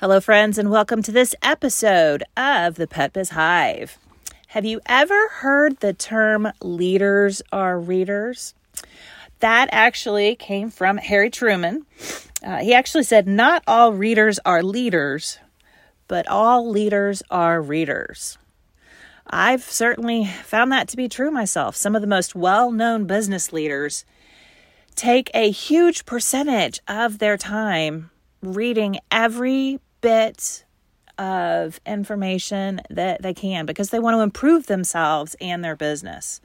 Hello, friends, and welcome to this episode of the Pet Biz Hive. Have you ever heard the term leaders are readers? That actually came from Harry Truman. Uh, he actually said, Not all readers are leaders, but all leaders are readers. I've certainly found that to be true myself. Some of the most well known business leaders take a huge percentage of their time reading every bit of information that they can because they want to improve themselves and their business.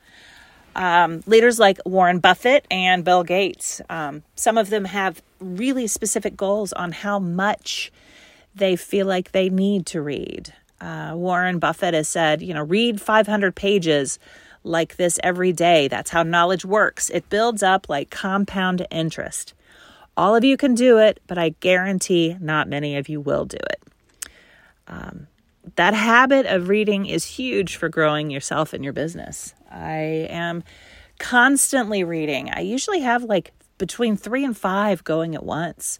Um, leaders like Warren Buffett and Bill Gates, um, some of them have really specific goals on how much they feel like they need to read. Uh, Warren Buffett has said, you know, read 500 pages like this every day. That's how knowledge works. It builds up like compound interest. All of you can do it, but I guarantee not many of you will do it. Um, that habit of reading is huge for growing yourself and your business. I am constantly reading. I usually have like between three and five going at once.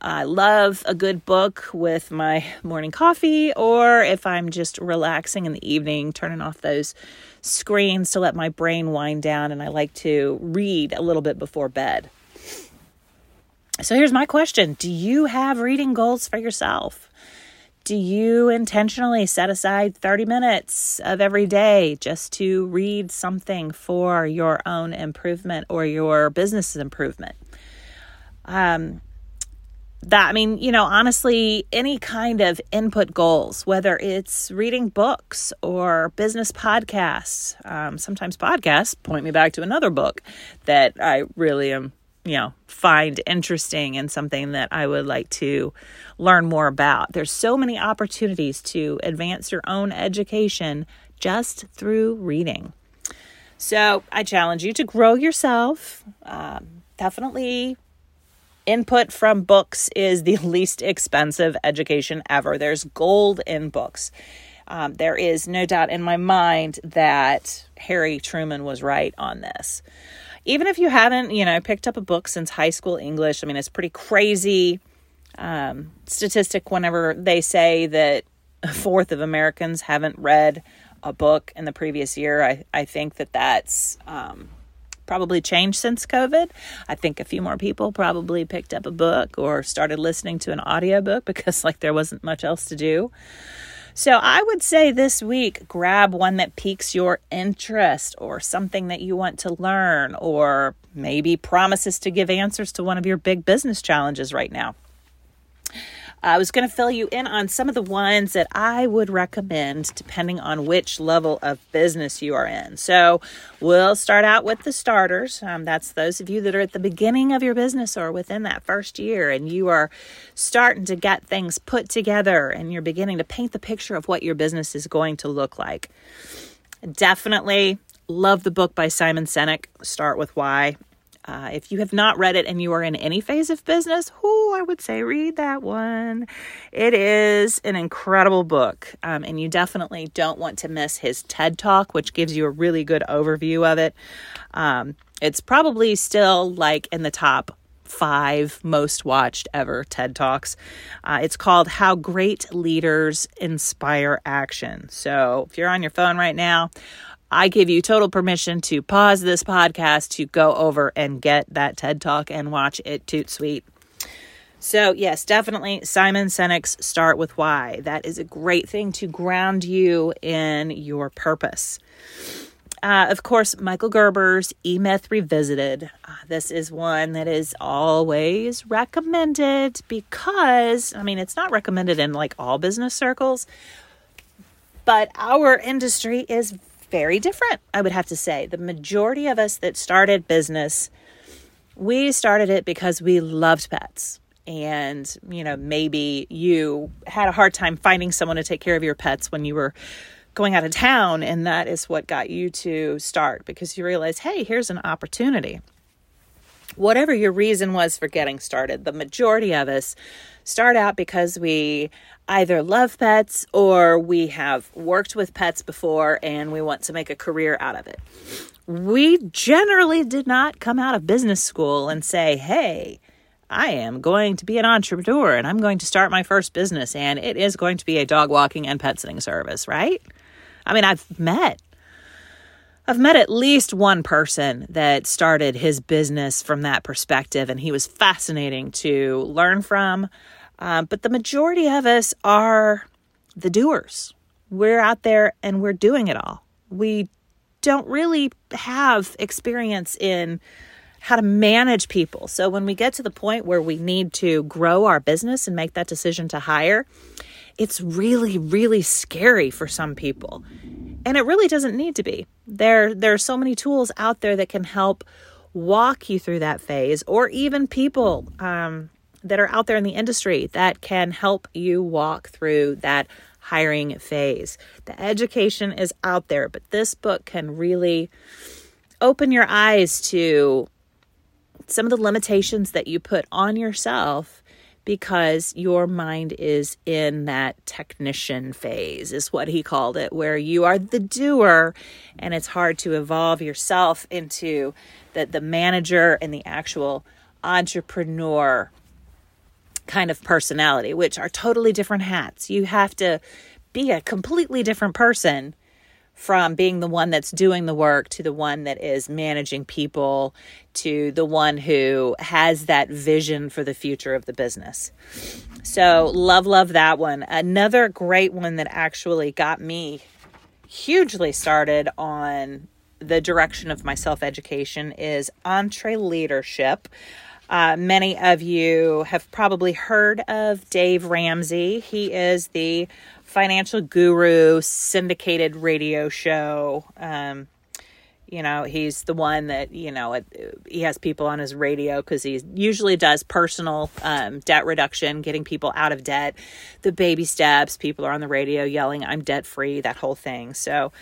I love a good book with my morning coffee, or if I'm just relaxing in the evening, turning off those screens to let my brain wind down, and I like to read a little bit before bed. So here's my question Do you have reading goals for yourself? Do you intentionally set aside 30 minutes of every day just to read something for your own improvement or your business's improvement? Um, that, I mean, you know, honestly, any kind of input goals, whether it's reading books or business podcasts, um, sometimes podcasts point me back to another book that I really am you know find interesting and something that I would like to learn more about. There's so many opportunities to advance your own education just through reading. So I challenge you to grow yourself. Um, definitely, input from books is the least expensive education ever. There's gold in books. Um, there is no doubt in my mind that Harry Truman was right on this even if you haven't, you know, picked up a book since high school English, I mean, it's pretty crazy um, statistic whenever they say that a fourth of Americans haven't read a book in the previous year. I, I think that that's um, probably changed since COVID. I think a few more people probably picked up a book or started listening to an audiobook because, like, there wasn't much else to do. So I would say this week, grab one that piques your interest or something that you want to learn, or maybe promises to give answers to one of your big business challenges right now. I was going to fill you in on some of the ones that I would recommend depending on which level of business you are in. So, we'll start out with the starters. Um, that's those of you that are at the beginning of your business or within that first year, and you are starting to get things put together and you're beginning to paint the picture of what your business is going to look like. Definitely love the book by Simon Sinek, Start with Why. Uh, if you have not read it and you are in any phase of business, who I would say read that one. It is an incredible book, um, and you definitely don't want to miss his TED Talk, which gives you a really good overview of it. Um, it's probably still like in the top five most watched ever TED Talks. Uh, it's called How Great Leaders Inspire Action. So if you're on your phone right now, I give you total permission to pause this podcast to go over and get that TED Talk and watch it toot sweet. So, yes, definitely Simon Sinek's Start with Why. That is a great thing to ground you in your purpose. Uh, of course, Michael Gerber's E Myth Revisited. Uh, this is one that is always recommended because, I mean, it's not recommended in like all business circles, but our industry is very different, I would have to say. The majority of us that started business, we started it because we loved pets and you know maybe you had a hard time finding someone to take care of your pets when you were going out of town and that is what got you to start because you realize hey here's an opportunity whatever your reason was for getting started the majority of us start out because we either love pets or we have worked with pets before and we want to make a career out of it we generally did not come out of business school and say hey I am going to be an entrepreneur and I'm going to start my first business and it is going to be a dog walking and pet sitting service, right? I mean, I've met I've met at least one person that started his business from that perspective, and he was fascinating to learn from. Um, but the majority of us are the doers. We're out there and we're doing it all. We don't really have experience in how to manage people. So when we get to the point where we need to grow our business and make that decision to hire, it's really really scary for some people. And it really doesn't need to be. There there are so many tools out there that can help walk you through that phase or even people um, that are out there in the industry that can help you walk through that hiring phase. The education is out there, but this book can really open your eyes to some of the limitations that you put on yourself because your mind is in that technician phase, is what he called it, where you are the doer and it's hard to evolve yourself into the, the manager and the actual entrepreneur kind of personality, which are totally different hats. You have to be a completely different person from being the one that's doing the work to the one that is managing people to the one who has that vision for the future of the business. So, love, love that one. Another great one that actually got me hugely started on the direction of my self education is EntreLeadership. Uh, many of you have probably heard of Dave Ramsey. He is the financial guru, syndicated radio show. Um, you know, he's the one that, you know, it, he has people on his radio because he usually does personal um, debt reduction, getting people out of debt, the baby steps. People are on the radio yelling, I'm debt free, that whole thing. So,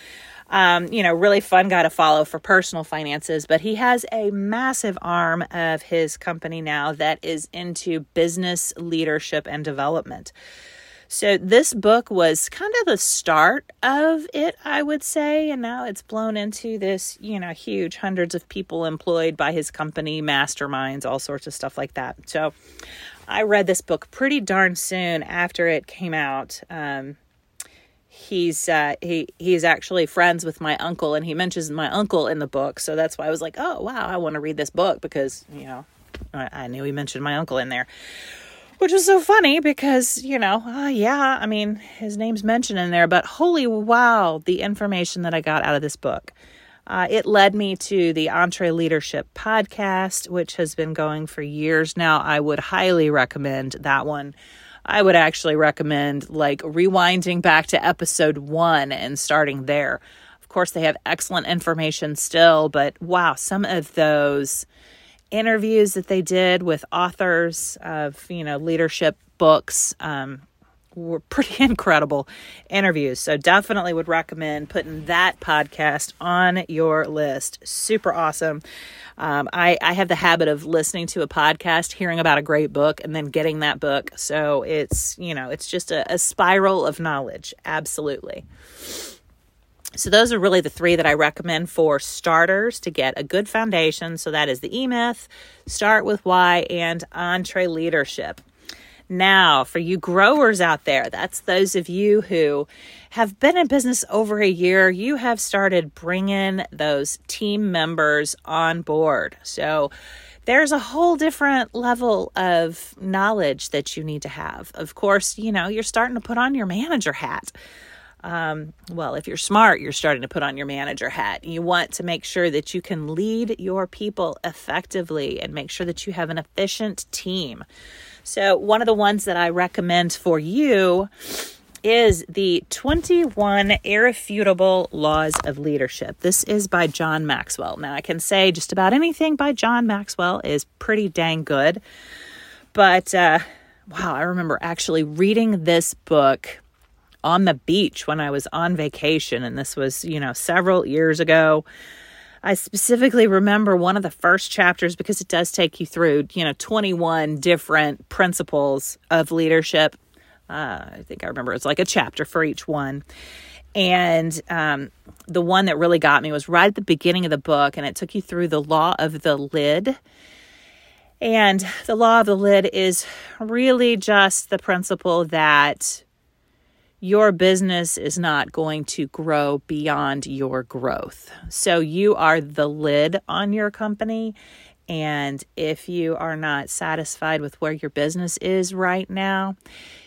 um, you know, really fun guy to follow for personal finances. But he has a massive arm of his company now that is into business leadership and development. So this book was kind of the start of it, I would say, and now it's blown into this, you know, huge hundreds of people employed by his company, masterminds, all sorts of stuff like that. So I read this book pretty darn soon after it came out. Um, he's uh, he he's actually friends with my uncle, and he mentions my uncle in the book, so that's why I was like, oh wow, I want to read this book because you know I, I knew he mentioned my uncle in there which was so funny because you know uh, yeah i mean his name's mentioned in there but holy wow the information that i got out of this book. Uh, it led me to the EntreLeadership podcast which has been going for years now. I would highly recommend that one. I would actually recommend like rewinding back to episode one and starting there. Of course they have excellent information still but wow some of those interviews that they did with authors of you know leadership books um, were pretty incredible interviews. So definitely would recommend putting that podcast on your list. Super awesome. Um, I, I have the habit of listening to a podcast hearing about a great book and then getting that book. So it's you know it's just a, a spiral of knowledge. Absolutely so, those are really the three that I recommend for starters to get a good foundation. So, that is the E Myth, Start with Why, and EntreLeadership. Now, for you growers out there, that's those of you who have been in business over a year, you have started bringing those team members on board. So, there's a whole different level of knowledge that you need to have. Of course, you know, you're starting to put on your manager hat um, well, if you're smart, you're starting to put on your manager hat. You want to make sure that you can lead your people effectively and make sure that you have an efficient team. So, one of the ones that I recommend for you is the 21 Irrefutable Laws of Leadership. This is by John Maxwell. Now, I can say just about anything by John Maxwell is pretty dang good. but uh, wow, I remember actually reading this book on the beach when I was on vacation, and this was, you know, several years ago. I specifically remember one of the first chapters because it does take you through, you know, 21 different principles of leadership. Uh, I think I remember it's like a chapter for each one. And um, the one that really got me was right at the beginning of the book, and it took you through the law of the lid. And the law of the lid is really just the principle that your business is not going to grow beyond your growth. So you are the lid on your company. And if you are not satisfied with where your business is right now,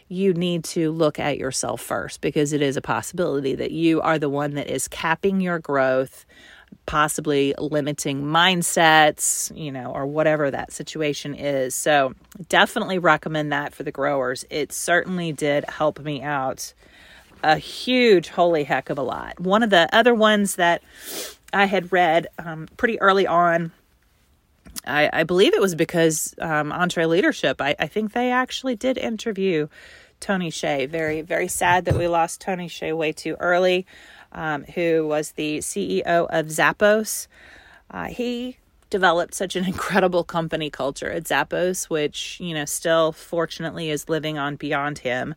you need to look at yourself first because it is a possibility that you are the one that is capping your growth, possibly limiting mindsets, you know, or whatever that situation is. So, definitely recommend that for the growers. It certainly did help me out a huge holy heck of a lot. One of the other ones that I had read um, pretty early on I, I believe it was because um, EntreLeadership, I, I think they actually did interview Tony Hsieh. Very, very sad that we lost Tony Hsieh way too early, um, who was the CEO of Zappos. Uh, he developed such an incredible company culture at Zappos, which, you know, still fortunately is living on beyond him.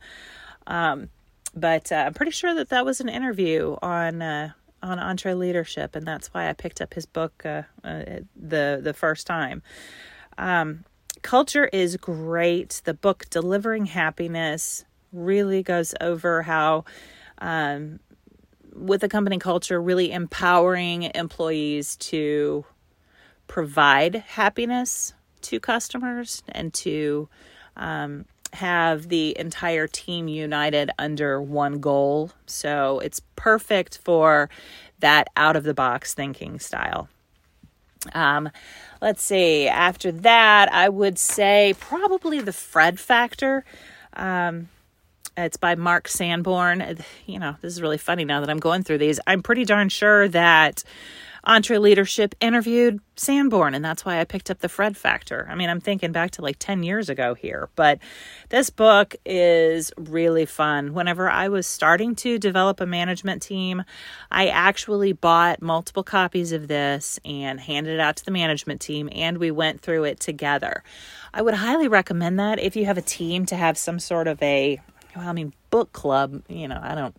Um, but uh, I'm pretty sure that that was an interview on uh, on EntreLeadership, and that's why I picked up his book uh, uh, the the first time. Um, culture is great. The book Delivering Happiness really goes over how. Um, with the company culture, really empowering employees to provide happiness to customers and to um, have the entire team united under one goal. So it's perfect for that out of the box thinking style. Um, let's see. After that, I would say probably the Fred Factor. Um, it's by Mark Sanborn. You know, this is really funny now that I'm going through these. I'm pretty darn sure that Entre Leadership interviewed Sanborn, and that's why I picked up the Fred Factor. I mean, I'm thinking back to like 10 years ago here, but this book is really fun. Whenever I was starting to develop a management team, I actually bought multiple copies of this and handed it out to the management team, and we went through it together. I would highly recommend that if you have a team to have some sort of a, well, I mean, book club. You know, I don't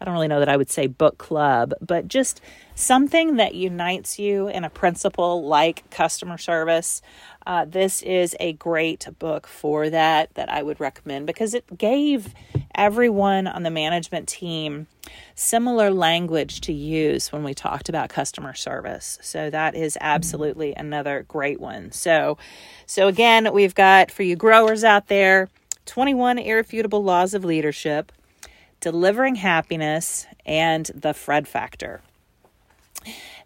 I don't really know that I would say book club, but just something that unites you in a principle like customer service. Uh, this is a great book for that that I would recommend because it gave everyone on the management team similar language to use when we talked about customer service. So that is absolutely another great one. So so again, we've got for you growers out there 21 irrefutable laws of leadership delivering happiness, and the Fred factor.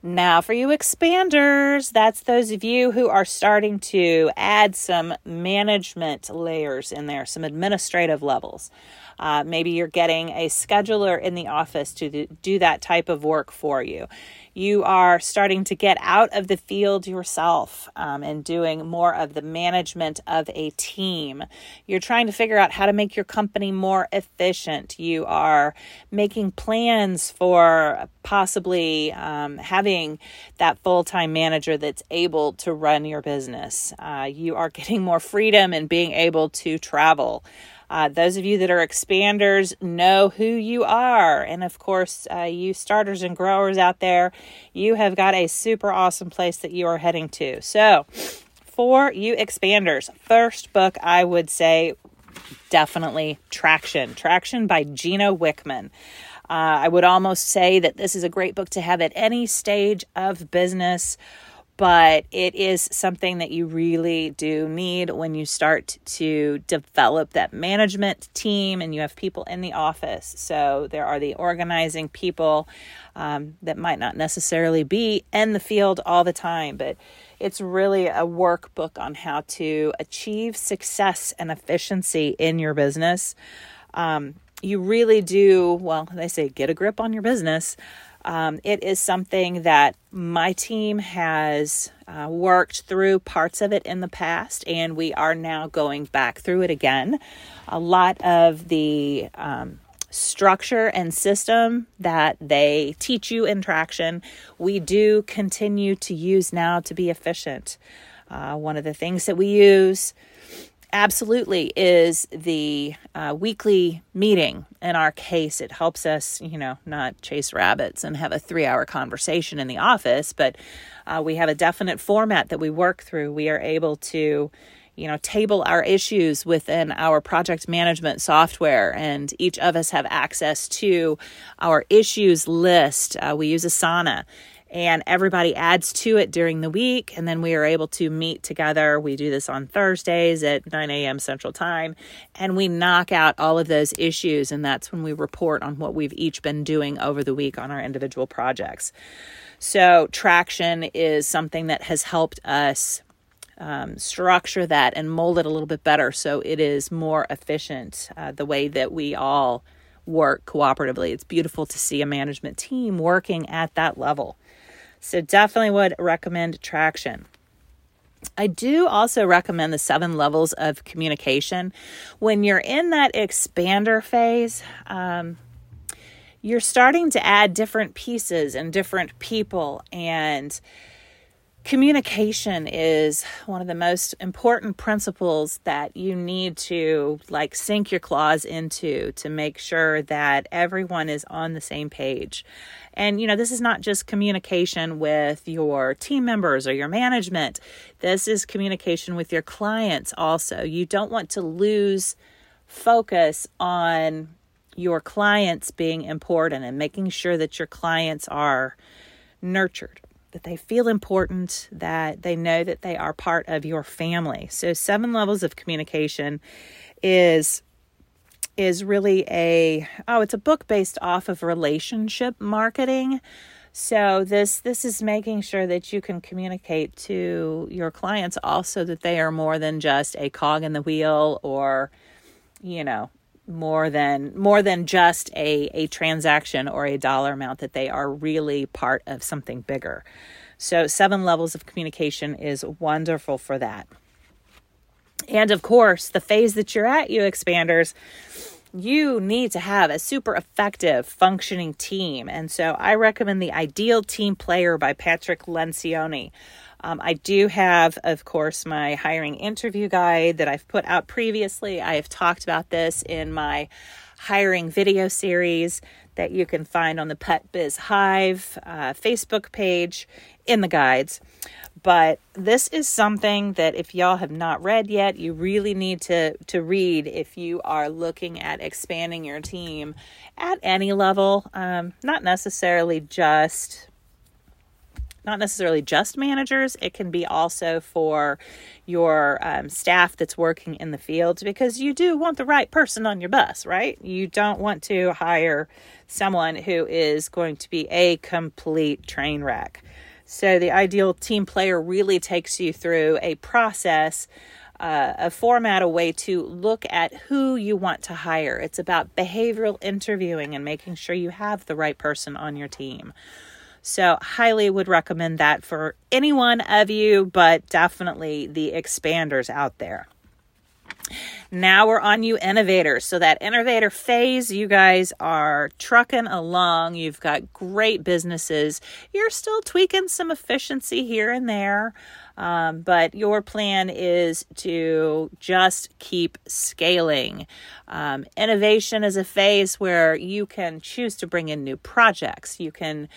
Now, for you expanders, that's those of you who are starting to add some management layers in there, some administrative levels. Uh, maybe you're getting a scheduler in the office to do that type of work for you. You are starting to get out of the field yourself um, and doing more of the management of a team. You're trying to figure out how to make your company more efficient. You are making plans for possibly um, having that full time manager that's able to run your business. Uh, you are getting more freedom and being able to travel. Uh, those of you that are expanders know who you are. And of course, uh, you starters and growers out there, you have got a super awesome place that you are heading to. So, for you expanders, first book I would say definitely Traction. Traction by Gino Wickman. Uh, I would almost say that this is a great book to have at any stage of business but it is something that you really do need when you start to develop that management team and you have people in the office. So there are the organizing people um, that might not necessarily be in the field all the time, but it's really a workbook on how to achieve success and efficiency in your business. Um, you really do, well, they say get a grip on your business. Um, it is something that my team has uh, worked through parts of it in the past, and we are now going back through it again. A lot of the um, structure and system that they teach you in traction, we do continue to use now to be efficient. Uh, one of the things that we use absolutely is the uh, weekly meeting. In our case, it helps us, you know, not chase rabbits and have a three hour conversation in the office, but uh, we have a definite format that we work through. We are able to you know table our issues within our project management software and each of us have access to our issues list uh, we use asana and everybody adds to it during the week. And then we are able to meet together. We do this on thursdays at 9 a.m central time and we knock out all of those issues. And that's when we report on what we've each been doing over the week on our individual projects. So traction is something that has helped us um, structure that and mold it a little bit better. So it is more efficient uh, the way that we all work cooperatively. It's beautiful to see a management team working at that level. So, definitely would recommend traction. I do also recommend the seven levels of communication. When you're in that expander phase, um, you're starting to add different pieces and different people and communication is one of the most important principles that you need to like sink your claws into to make sure that everyone is on the same page. And you know, this is not just communication with your team members or your management. This is communication with your clients also. You don't want to lose focus on your clients being important and making sure that your clients are nurtured that they feel important, that they know that they are part of your family. So seven levels of communication is is really a oh, it's a book based off of relationship marketing. So this this is making sure that you can communicate to your clients also that they are more than just a cog in the wheel or you know, more than more than just a a transaction or a dollar amount that they are really part of something bigger. So 7 levels of communication is wonderful for that. And of course, the phase that you're at, you expanders, you need to have a super effective functioning team. And so I recommend The Ideal Team Player by Patrick Lencioni. Um, I do have, of course, my hiring interview guide that I've put out previously. I have talked about this in my hiring video series that you can find on the Pet Biz Hive uh, Facebook page in the guides. But this is something that if y'all have not read yet, you really need to to read if you are looking at expanding your team at any level. Um, not necessarily just not necessarily just managers, it can be also for your um, staff that's working in the field because you do want the right person on your bus, right? You don't want to hire someone who is going to be a complete train wreck. So, the ideal team player really takes you through a process. Uh, a format, a way to look at who you want to hire. It's about behavioral interviewing and making sure you have the right person on your team. So, highly would recommend that for any one of you, but definitely the expanders out there. Now we're on you innovators. So, that innovator phase, you guys are trucking along. You've got great businesses. You're still tweaking some efficiency here and there. Um, but your plan is to just keep scaling. Um, innovation is a phase where you can choose to bring in new projects. You can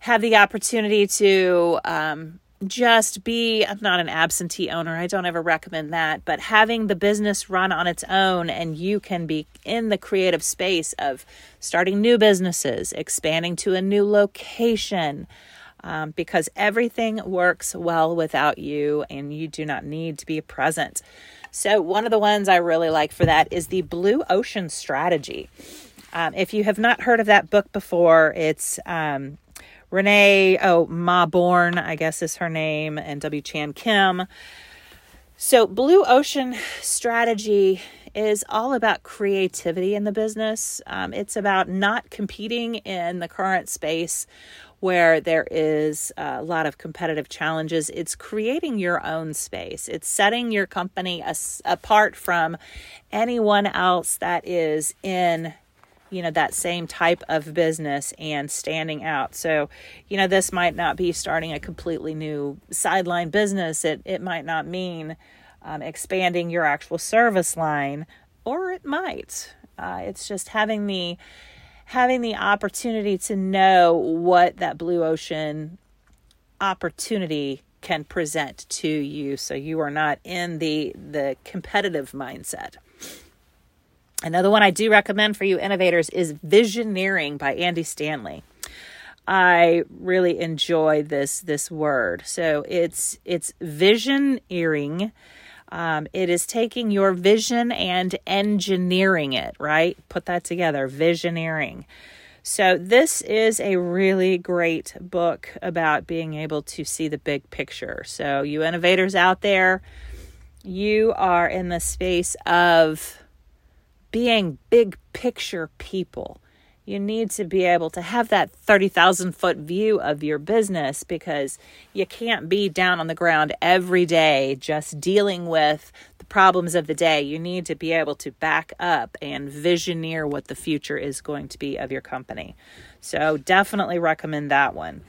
have the opportunity to um, just be I'm not an absentee owner. I don't ever recommend that, but having the business run on its own and you can be in the creative space of starting new businesses, expanding to a new location. Um, because everything works well without you and you do not need to be present. So, one of the ones I really like for that is the Blue Ocean Strategy. Um, if you have not heard of that book before, it's um, Renee, oh, Mauborgne, I guess is her name, and W. Chan Kim. So, Blue Ocean strategy is all about creativity in the business. Um, it's about not competing in the current space where there is a lot of competitive challenges. It's creating your own space, it's setting your company as, apart from anyone else that is in you know that same type of business and standing out. So you know this might not be starting a completely new sideline business. It it might not mean um, expanding your actual service line or it might. Uh, it's just having the having the opportunity to know what that blue ocean opportunity can present to you so you are not in the the competitive mindset Another one I do recommend for you innovators is Visioneering by Andy Stanley. I really enjoy this this word. So it's it's visioneering. Um, it is taking your vision and engineering it, right? Put that together, visioneering. So, this is a really great book about being able to see the big picture. So, you innovators out there, you are in the space of being big picture people. You need to be able to have that 30,000 foot view of your business because you can't be down on the ground every day just dealing with problems of the day. You need to be able to back up and visioneer what the future is going to be of your company. So, definitely recommend that one.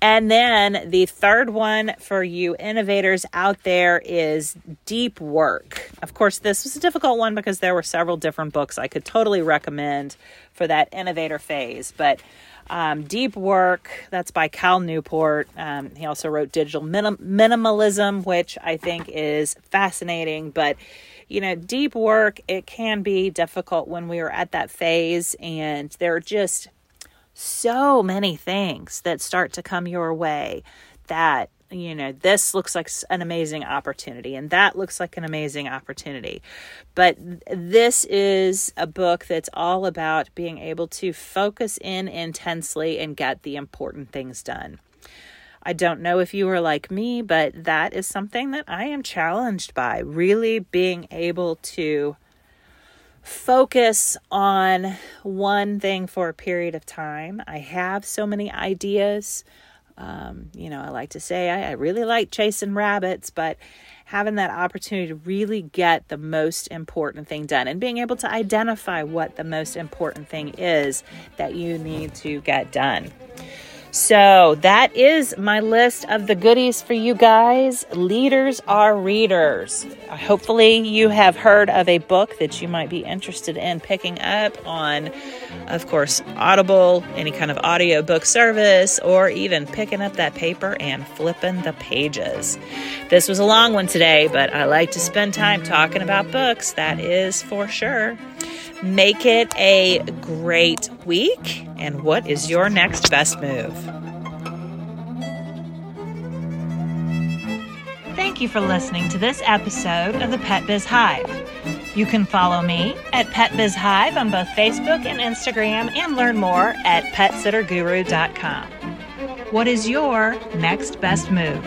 And then the third one for you innovators out there is deep work. Of course, this was a difficult one because there were several different books I could totally recommend for that innovator phase. But um, Deep Work, that's by Cal Newport. Um, he also wrote Digital Minim- Minimalism, which I think is fascinating. But, you know, deep work, it can be difficult when we are at that phase and there are just so many things that start to come your way that you know this looks like an amazing opportunity and that looks like an amazing opportunity but this is a book that's all about being able to focus in intensely and get the important things done I don't know if you are like me, but that is something that I am challenged by. Really being able to focus on one thing for a period of time. I have so many ideas. Um, you know, I like to say I, I really like chasing rabbits, but having that opportunity to really get the most important thing done and being able to identify what the most important thing is that you need to get done. So that is my list of the goodies for you guys. Leaders are readers. Hopefully, you have heard of a book that you might be interested in picking up on, of course, Audible, any kind of audiobook service, or even picking up that paper and flipping the pages. This was a long one today, but I like to spend time talking about books, that is for sure. Make it a great week. And what is your next best move? Thank you for listening to this episode of the Pet Biz Hive. You can follow me at Pet Biz Hive on both Facebook and Instagram and learn more at petsitterguru.com. What is your next best move?